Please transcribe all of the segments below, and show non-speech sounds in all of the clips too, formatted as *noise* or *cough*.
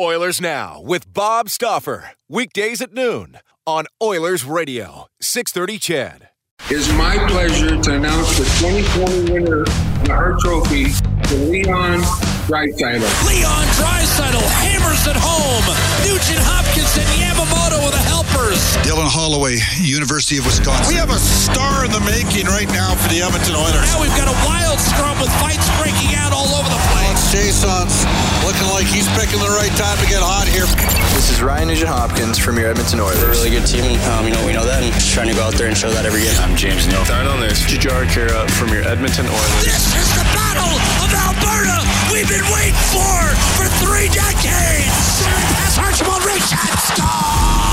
Oilers Now with Bob Stauffer. Weekdays at noon on Oilers Radio, 630 CHED. It is my pleasure to announce the 2020 winner of the Hart Trophy to Leon Draisaitl. Leon Draisaitl hammers it home. Helpers. Holloway, University of Wisconsin. We have a star in the making right now for the Edmonton Oilers. Now we've got a wild scrum with fights breaking out all over the place. Jason's looking like he's picking the right time to get hot here. This is Ryan Nugent Hopkins from your Edmonton Oilers. We're a really good team, um, you know we know that, and just trying to go out there and show that every game. I'm James Neal. Start on this. Jujhar Khaira from your Edmonton Oilers. This is the Battle of Alberta we've been waiting for for three decades. Pass Archibald Richard score.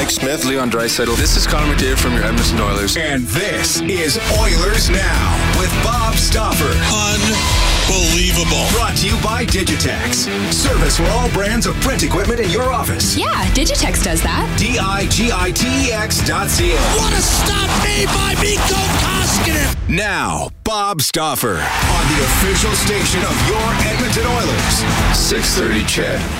Mike Smith, Leon Draisaitl. This is Connor McDavid from your Edmonton Oilers. And this is Oilers Now with Bob Stauffer. Unbelievable. Brought to you by Digitex. Service for all brands of print equipment in your office. Yeah, Digitex does that. D-I-G-I-T-E-X dot C-A. What a stop made by Mikko Koskinen. Now, Bob Stauffer on the official station of your Edmonton Oilers. 630 CHED.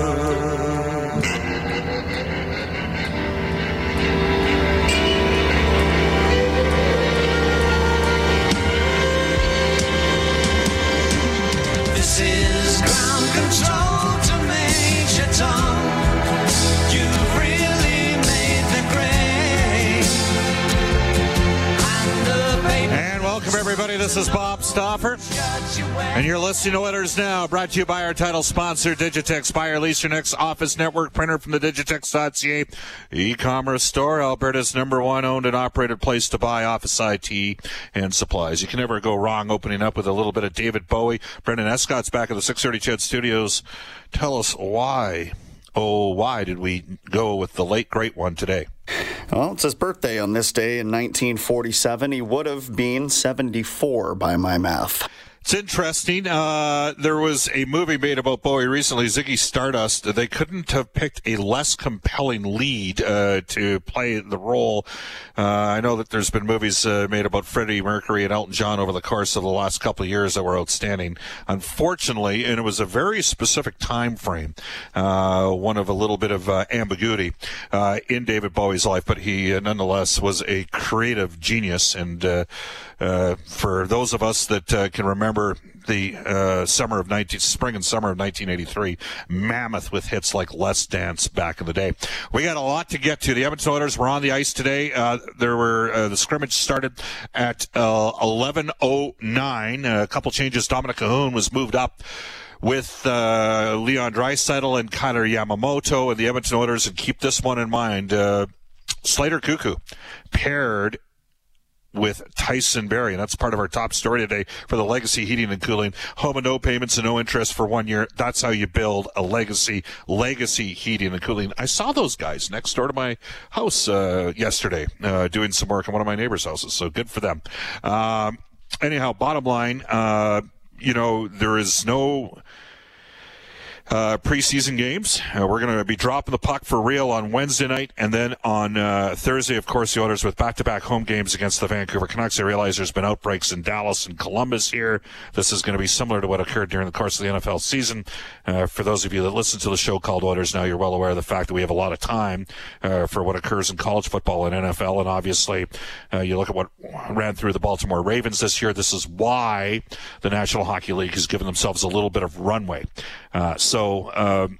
Stauffer. And you're listening to Oilers Now, brought to you by our title sponsor, Digitex. Buy or lease your next office network printer from the Digitex.ca e-commerce store, Alberta's number one owned and operated place to buy office IT and supplies. You can never go wrong opening up with a little bit of David Bowie. Brendan Escott's back at the 630 Ched Studios. Tell us why. Oh, why did we go with the late great one today? Well, it's his birthday on this day in 1947. He would have been 74 by my math. It's interesting. Uh, there was a movie made about Bowie recently, Ziggy Stardust. They couldn't have picked a less compelling lead uh, to play the role. Uh, I know that there's been movies uh, made about Freddie Mercury and Elton John over the course of the last couple of years that were outstanding. Unfortunately, and it was a very specific time frame, uh, one of a little bit of uh, ambiguity uh, in David Bowie's life, but he nonetheless was a creative genius and. Uh, for those of us that uh, can remember the uh, summer of 19, spring and summer of 1983. Mammoth with hits like Let's Dance back in the day. We got a lot to get to. The Edmonton Oilers were on the ice today. Uh, there were uh, the scrimmage started at 11:09. Uh, a couple changes. Dominik Kahun was moved up with uh, Leon Draisaitl and Kailer Yamamoto and the Edmonton Oilers. And keep this one in mind: uh, Slater Koekkoek paired with Tyson Barrie. And that's part of our top story today for the legacy heating and cooling. Home and no payments and no interest for one year. That's how you build a legacy, legacy heating and cooling. I saw those guys next door to my house, uh, yesterday, uh, doing some work in one of my neighbor's houses. So good for them. Um, anyhow, bottom line, uh, you know, there is no, uh, preseason games. Uh, we're going to be dropping the puck for real on Wednesday night, and then on uh, Thursday, of course, the Oilers with back-to-back home games against the Vancouver Canucks. I realize there's been outbreaks in Dallas and Columbus here. This is going to be similar to what occurred during the course of the NFL season. Uh, for those of you that listen to the show called Oilers now, you're well aware of the fact that we have a lot of time uh, for what occurs in college football and NFL, and obviously, uh, you look at what ran through the Baltimore Ravens this year. This is why the National Hockey League has given themselves a little bit of runway. so so, um,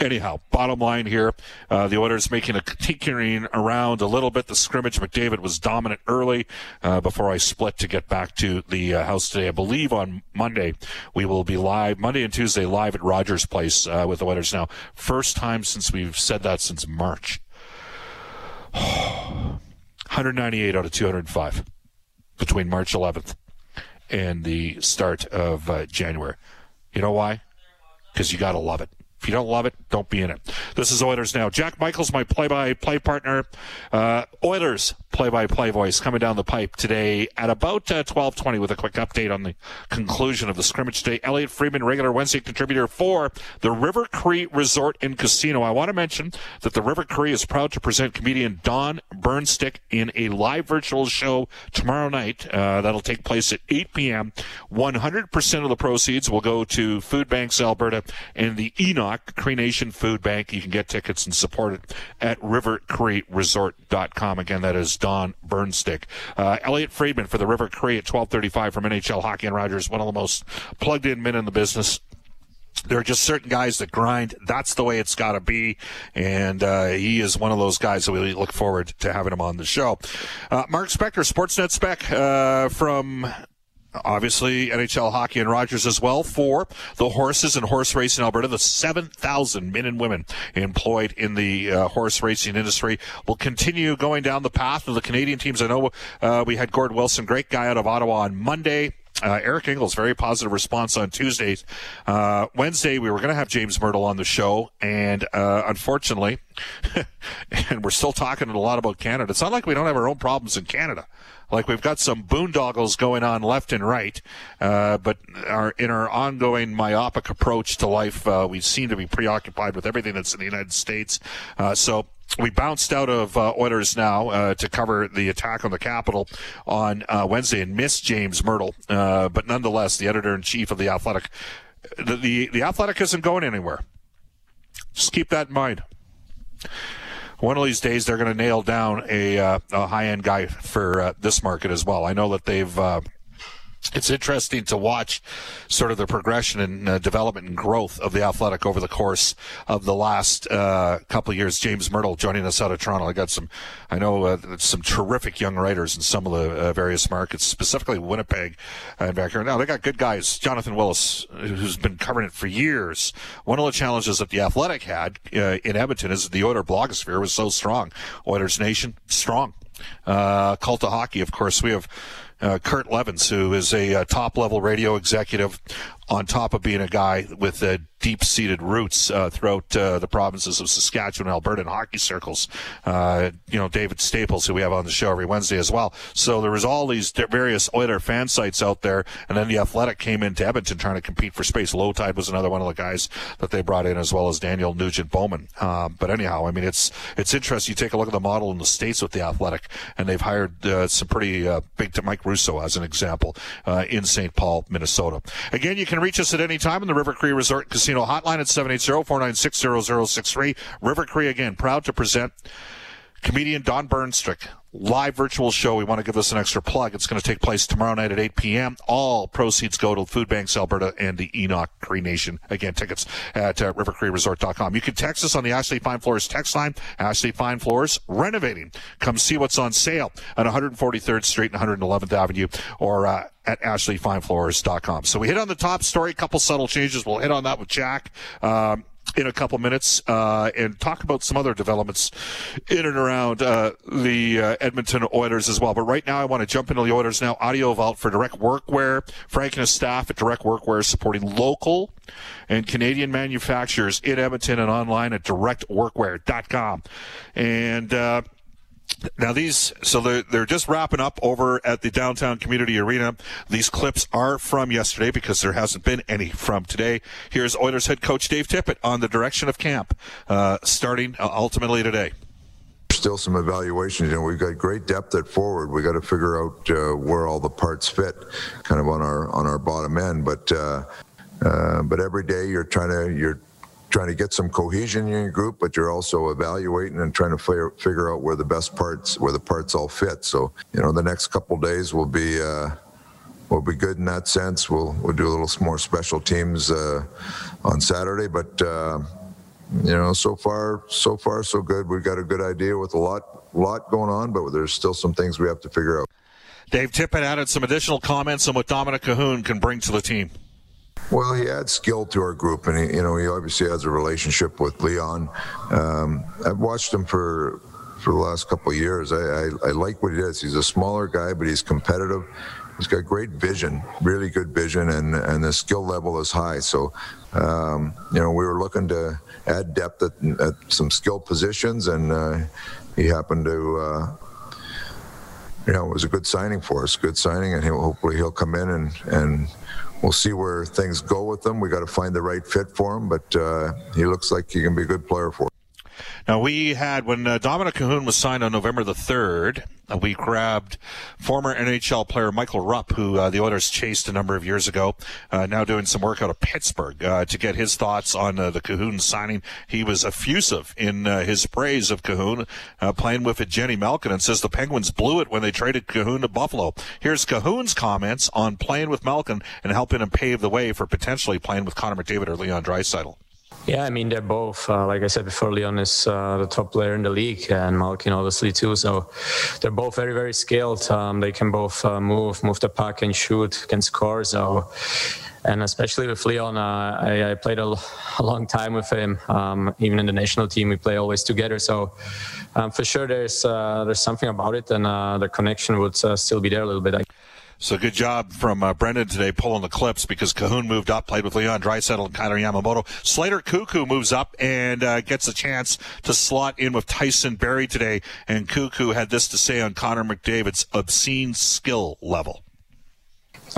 anyhow, bottom line here, uh, the Oilers making a tinkering around a little bit. The scrimmage, McDavid was dominant early uh, before I split to get back to the uh, house today. I believe on Monday we will be live, Monday and Tuesday live at Rogers Place uh, with the Oilers. Now, first time since we've said that since March. *sighs* 198 out of 205 between March 11th and the start of uh, January. You know why? Because you got to love it. If you don't love it, don't be in it. This is Oilers Now. Jack Michaels, my play-by-play partner. Uh, Oilers play-by-play voice coming down the pipe today at about uh, 12:20 with a quick update on the conclusion of the scrimmage today. Elliotte Friedman, regular Wednesday contributor for the River Cree Resort and Casino. I want to mention that the River Cree is proud to present comedian Don Burnstick in a live virtual show tomorrow night. Uh, that'll take place at 8 p.m. 100% of the proceeds will go to Food Banks Alberta and the Enoch Cree Nation Food Bank. You can get tickets and support it at rivercreeresort.com. Again, that is Don Burnstick. Uh, Elliotte Friedman for the River Cree at 1235 from NHL Hockey and Rogers, one of the most plugged in men in the business there are just certain guys that grind. That's the way it's got to be. And uh, he is one of those guys that we look forward to having him on the show. Uh, Mark Spector, Sportsnet Spec uh, from obviously NHL hockey and Rogers as well for the horses and horse racing Alberta. The 7,000 men and women employed in the uh, horse racing industry will continue going down the path of the Canadian teams. I know uh, we had Gord Wilson, great guy out of Ottawa on Monday. Uh, Eric Engels, very positive response on Tuesdays. Uh, Wednesday, we were going to have James Mirtle on the show, and uh, unfortunately, *laughs* and we're still talking a lot about Canada. It's not like we don't have our own problems in Canada. Like we've got some boondoggles going on left and right, uh, but our, in our ongoing myopic approach to life, uh, we seem to be preoccupied with everything that's in the United States. Uh, so we bounced out of uh, now uh, to cover the attack on the Capitol on uh, Wednesday and missed James Mirtle. uh, but nonetheless, the editor in chief of the Athletic, the, the the Athletic isn't going anywhere. Just keep that in mind one of these days they're going to nail down a, uh, a high end guy for uh, this market as well. I know that they've uh, it's interesting to watch sort of the progression and uh, development and growth of the athletic over the course of the last uh, couple of years. James Mirtle joining us out of Toronto. I got some, I know uh, some terrific young writers in some of the uh, various markets, specifically Winnipeg and back here. Now they got good guys. Jonathan Willis, who's been covering it for years. One of the challenges that the athletic had uh, in Edmonton is the Oiler blogosphere was so strong. Oilers Nation strong. Uh, Cult of Hockey, of course, we have Kurt Leavins, who is a, a uh, top level radio executive on top of being a guy with uh, deep seated roots uh, throughout uh, the provinces of Saskatchewan, Alberta, and hockey circles. Uh, you know, David Staples, who we have on the show every Wednesday as well. So there was all these various Oiler fan sites out there, and then the Athletic came into Edmonton trying to compete for space. Lowetide was another one of the guys that they brought in, as well as Daniel Nugent Bowman. Um, but anyhow, I mean, it's it's interesting. You take a look at the model in the states with the Athletic, and they've hired uh, some pretty uh, big. To Mike Russo, as an example, in St. Paul, Minnesota. Again, you can reach us at any time in the River Cree Resort Casino hotline at 780-496-0063. River Cree again, proud to present comedian Don Burnstick live virtual show. We want to give this an extra plug. It's going to take place tomorrow night at 8 p.m. All proceeds go to Food Banks Alberta and the Enoch Cree Nation. Again, tickets at uh, rivercreeresort.com. You can text us on the Ashley Fine Floors text line. Ashley Fine Floors renovating. Come see what's on sale on 143rd Street and 111th Avenue or uh, at ashleyfinefloors.com. So we hit on the top story, a couple subtle changes. We'll hit on that with Jack. Um, in a couple minutes uh, and talk about some other developments in and around uh, the uh, Edmonton Oilers as well. But right now, I want to jump into the Oilers now. Audio Vault for Direct Workwear. Frank and his staff at Direct Workwear supporting local and Canadian manufacturers in Edmonton and online at directworkwear.com. And uh, now these, so they're, they're just wrapping up over at the downtown community arena. These clips are from yesterday because there hasn't been any from today. Here's Oilers head coach Dave Tippett on the direction of camp, uh, starting uh, ultimately today still some evaluations. You know, we've got great depth at forward. We got to figure out uh, where all the parts fit, kind of on our on our bottom end. But uh, uh, but every day you're trying to you're trying to get some cohesion in your group, but you're also evaluating and trying to figure, figure out where the best parts, where the parts all fit. So, you know, the next couple days will be uh, will be good in that sense. We'll we'll do a little more special teams uh, on Saturday, but uh, you know, so far so far so good. We've got a good idea with a lot lot going on, but there's still some things we have to figure out. Dave Tippett added some additional comments on what Dominik Kahun can bring to the team. Well, he adds skill to our group, and he, you know he obviously has a relationship with Leon. Um, I've watched him for for the last couple of years. I, I, I like what he does. He's a smaller guy, but he's competitive. He's got great vision, really good vision, and and the skill level is high. So, um, you know, we were looking to add depth at, at some skill positions, and uh, he happened to. Uh, you know, it was a good signing for us. Good signing, and he'll, hopefully he'll come in and and we'll see where things go with him. We got to find the right fit for him, but uh, he looks like he can be a good player for. Us. Now we had when uh, Dominik Kahun was signed on November the third. Uh, we grabbed former NHL player Michael Rupp, who uh, the Oilers chased a number of years ago. Uh, now doing some work out of Pittsburgh uh, to get his thoughts on uh, the Kahun signing. He was effusive in his praise of Kahun, playing with Jenny Malkin, and says the Penguins blew it when they traded Kahun to Buffalo. Here's Kahun's comments on playing with Malkin and helping him pave the way for potentially playing with Connor McDavid or Leon Draisaitl. Yeah, I mean they're both. Uh, like I said before, Leon is uh, the top player in the league, and Malkin obviously too. So they're both very, very skilled. Um, they can both uh, move, move the puck, and shoot, can score. So, and especially with Leon, uh, I, I, played a, a, long time with him. Um, even in the national team, we play always together. So um, for sure, there's uh, there's something about it, and uh, the connection would still be there a little bit. So good job from uh, Brendan today pulling the clips because Kahun moved up, played with Leon Draisaitl and Kailer Yamamoto. Slater Koekkoek moves up and uh, gets a chance to slot in with Tyson Barrie today. And Koekkoek had this to say on Connor McDavid's obscene skill level.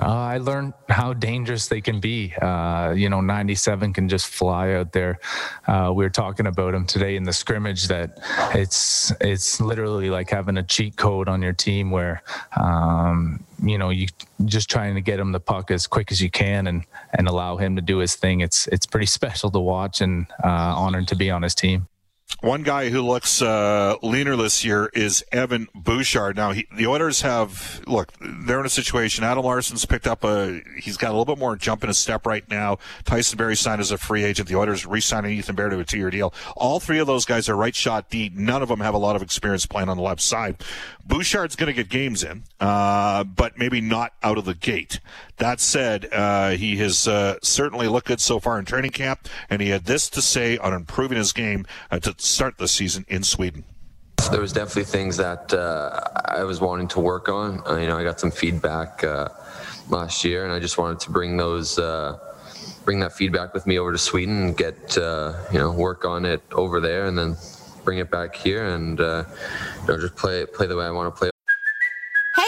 Uh, I learned how dangerous they can be. Uh, you know, 97 can just fly out there. Uh, we were talking about him today in the scrimmage that it's it's literally like having a cheat code on your team where um, you know you just trying to get him the puck as quick as you can and and allow him to do his thing. It's it's pretty *laughs* special to watch and uh, honored to be on his team. One guy who looks uh, leaner this year is Evan Bouchard. Now, he, the Oilers have, look, they're in a situation. Adam Larsson's picked up a, he's got a little bit more jump in his step right now. Tyson Barrie signed as a free agent. The Oilers re signing Ethan Bear to a two year deal. All three of those guys are right shot D. None of them have a lot of experience playing on the left side. Bouchard's going to get games in, uh, but maybe not out of the gate. That said, uh, he has uh, certainly looked good so far in training camp, and he had this to say on improving his game uh, to start the season in Sweden. There was definitely things that uh, I was wanting to work on. Uh, you know, I got some feedback last year, and I just wanted to bring those bring that feedback with me over to Sweden and get uh, you know work on it over there, and then bring it back here and uh, you know just play play the way I want to play.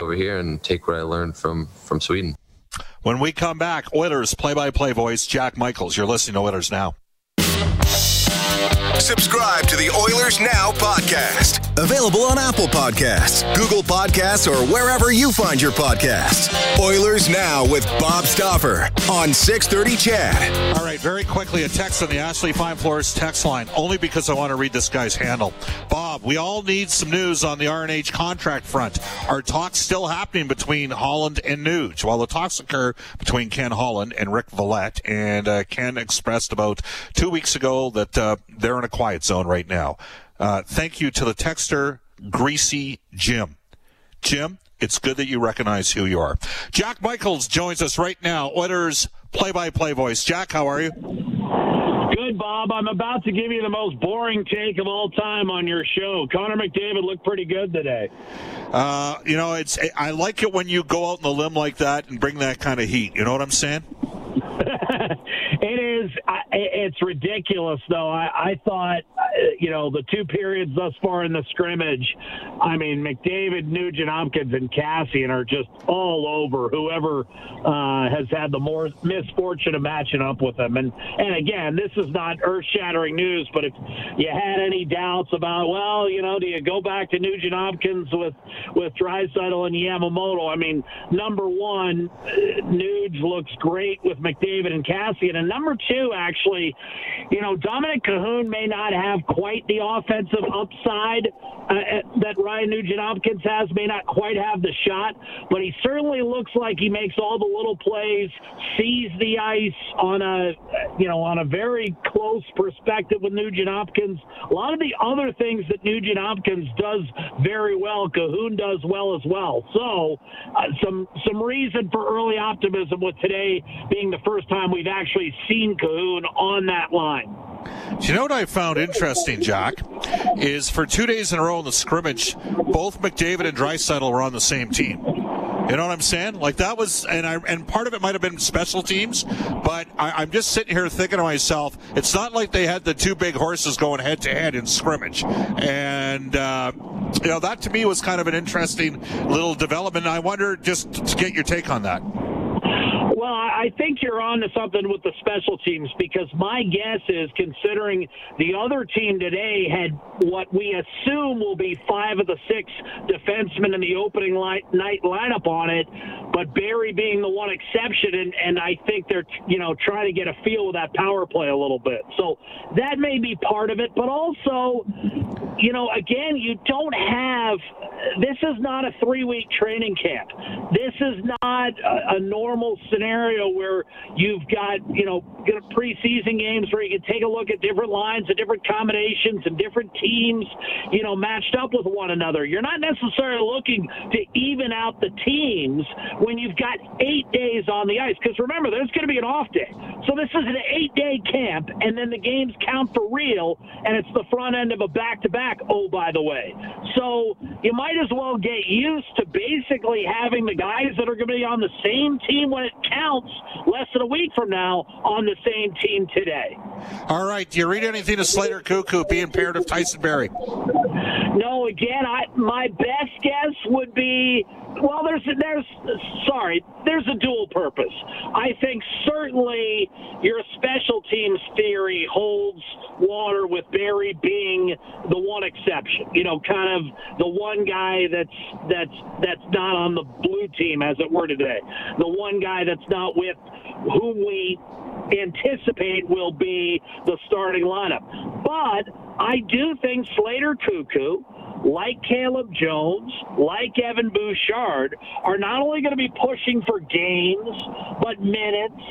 Over here and take what I learned from from Sweden. When we come back, Oilers play-by-play voice Jack Michaels. You're listening to Oilers now. Subscribe to the Oilers Now podcast. Available on Apple Podcasts, Google Podcasts, or wherever you find your podcasts. Oilers Now with Bob Stauffer on 630 CHED. All right, very quickly, a text on the Ashley Fine Floors text line, only because I want to read this guy's handle. Bob, we all need some news on the RNH contract front. Are talks still happening between Holland and Nuge? While the talks occur between Ken Holland and Rick Vallette, and uh, Ken expressed about two weeks ago that uh, they're in a quiet zone right now. Uh, thank you to the texter, Greasy Jim. Jim, it's good that you recognize who you are. Jack Michaels joins us right now, Oilers play-by-play voice. Jack, how are you? Good, Bob. I'm about to give you the most boring take of all time on your show. Connor McDavid looked pretty good today. Uh, you know, it's I like it when you go out on the limb like that and bring that kind of heat. You know what I'm saying? *laughs* it is. It's ridiculous, though. I, I thought, you know, the two periods thus far in the scrimmage. I mean, McDavid, Nugent Hopkins, and Kassian are just all over whoever uh, has had the more misfortune of matching up with them. And and again, this is not earth-shattering news, but if you had any doubts about, well, you know, do you go back to Nugent Hopkins with with Draisaitl and Yamamoto? I mean, number one, Nuge looks great with McDavid and Kassian, and number two, actually, you know, Dominik Kahun may not have quite the offensive upside uh, that Ryan Nugent Hopkins has, may not quite have the shot, but he certainly looks like he makes all the little plays, sees the ice on a, you know, on a very close perspective with Nugent Hopkins. A lot of the other things that Nugent Hopkins does very well, Kahun does well as well. So, uh, some some reason for early optimism with today being the first time we've actually seen Kahun on that line. You know what I found interesting, Jack? Is for two days in a row in the scrimmage, both McDavid and Draisaitl were on the same team. You know what I'm saying? Like that was, and I, and part of it might have been special teams, but I, am just sitting here thinking to myself, it's not like they had the two big horses going head to head in scrimmage, and uh, you know that to me was kind of an interesting little development. I wonder just to get your take on that. I think you're on to something with the special teams because my guess is, considering the other team today had what we assume will be five of the six defensemen in the opening night lineup on it, but Barrie being the one exception, and, and I think they're you know trying to get a feel of that power play a little bit. So that may be part of it, but also, you know, again, you don't have. This is not a three-week training camp. This is not a, a normal scenario where you've got you know preseason games where you can take a look at different lines and different combinations and different teams, you know, matched up with one another. You're not necessarily looking to even out the teams when you've got eight days on the ice. Because remember, there's going to be an off day. So this is an eight day camp, and then the games count for real, and it's the front end of a back to back, oh, by the way. So you might as well get used to basically having the guys that are going to be on the same team when it counts less than a week from now on the same team today. All right. Do you read anything to Slater Koekkoek being paired with Tyson Barrie? No, again, I my best guess would be well, there's there's sorry, there's a dual purpose. I think certainly your special teams theory holds water with Barrie being the one exception. You know, kind of the one guy that's that's that's not on the blue team as it were today. The one guy that's not with whom we anticipate will be the starting lineup. But I do think Slater Like Caleb Jones, like Evan Bouchard, are not only going to be pushing for games, but minutes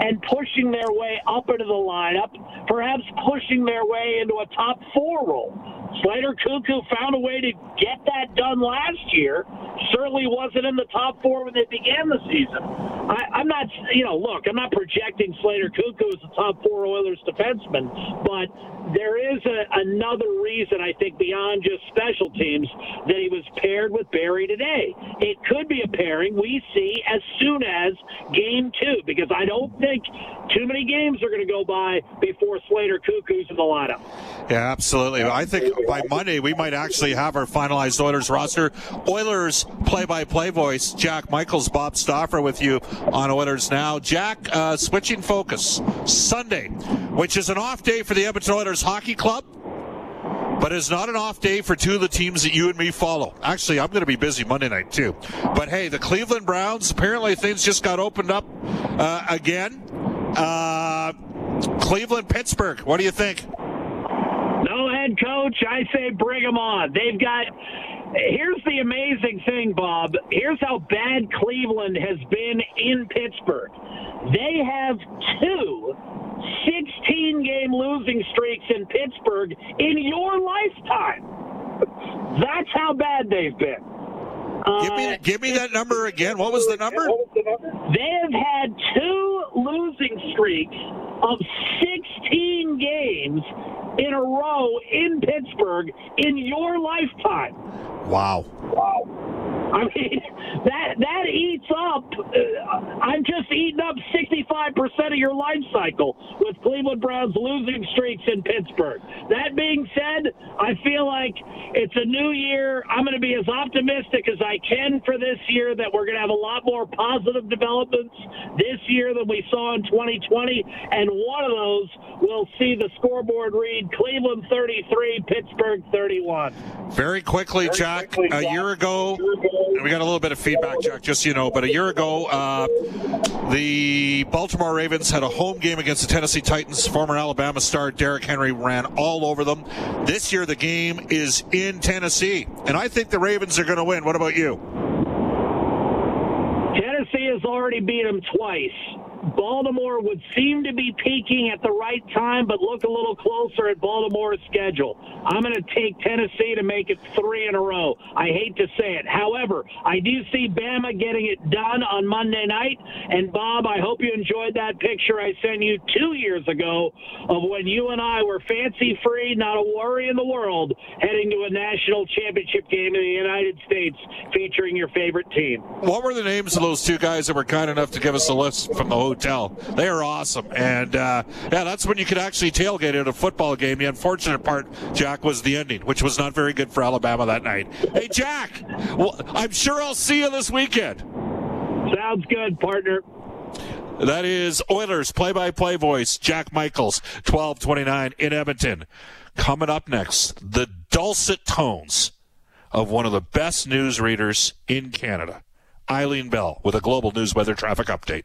and pushing their way up into the lineup, perhaps pushing their way into a top four role. Slater Koekkoek found a way to get that done last year. Certainly wasn't in the top four when they began the season. I, I'm not, you know, look, I'm not projecting Slater Koekkoek as a top four Oilers defenseman, but there is a, another reason I think beyond just special teams that he was paired with Barrie today. It could be a pairing we see as soon as game two because I don't think too many games are going to go by before Slater Koekkoek's in the lineup. Yeah, absolutely. I think by Monday we might actually have our finalized Oilers roster. Oilers play-by-play voice Jack Michaels, Bob Stauffer with you on Oilers now. Jack, uh, switching focus Sunday, which is an off day for the Edmonton Oilers Hockey Club but it's not an off day for two of the teams that you and me follow. Actually, I'm going to be busy Monday night too. But hey, the Cleveland Browns, apparently things just got opened up uh, again. Uh, Cleveland, Pittsburgh, what do you think? Head coach, I say bring them on. They've got. Here's the amazing thing, Bob. Here's how bad Cleveland has been in Pittsburgh. They have two 16 game losing streaks in Pittsburgh in your lifetime. That's how bad they've been. Give me, give me that number again. What was the number? They have had two losing streaks of 16 games in a row in Pittsburgh in your lifetime. Wow. Wow. I mean, *laughs* that that eats up. Uh, I'm just eating up 65% of your life cycle with Cleveland Browns losing streaks in Pittsburgh. That being said, I feel like it's a new year. I'm going to be as optimistic as I can for this year that we're going to have a lot more positive developments this year than we saw in 2020, and one of those will see the scoreboard read Cleveland 33, Pittsburgh 31. Very quickly, Very Jack. Quickly, a year ago, we got a little bit of feedback, Jack, just so you know. But a year ago, uh, the Baltimore Ravens had a home game against the Tennessee Titans. Former Alabama star Derrick Henry ran all over them. This year, the game is in Tennessee, and I think the Ravens are going to win. What about you? Tennessee has already beat them twice. Baltimore would seem to be peaking at the right time, but look a little closer at Baltimore's schedule. I'm going to take Tennessee to make it three in a row. I hate to say it. However, I do see Bama getting it done on Monday night. And Bob, I hope you enjoyed that picture I sent you two years ago of when you and I were fancy free, not a worry in the world, heading to a national championship game in the United States featuring your favorite team. What were the names of those two guys that were kind enough to give us a list from the hotel? They are awesome. And uh, yeah, that's when you could actually tailgate at a football game. The unfortunate part, Jack, was the ending, which was not very good for Alabama that night. Hey, Jack, well, I'm sure I'll see you this weekend. Sounds good, partner. That is Oilers play-by-play voice Jack Michaels, 1229 in Edmonton. Coming up next, the dulcet tones of one of the best news readers in Canada, Eileen Bell, with a global news weather traffic update.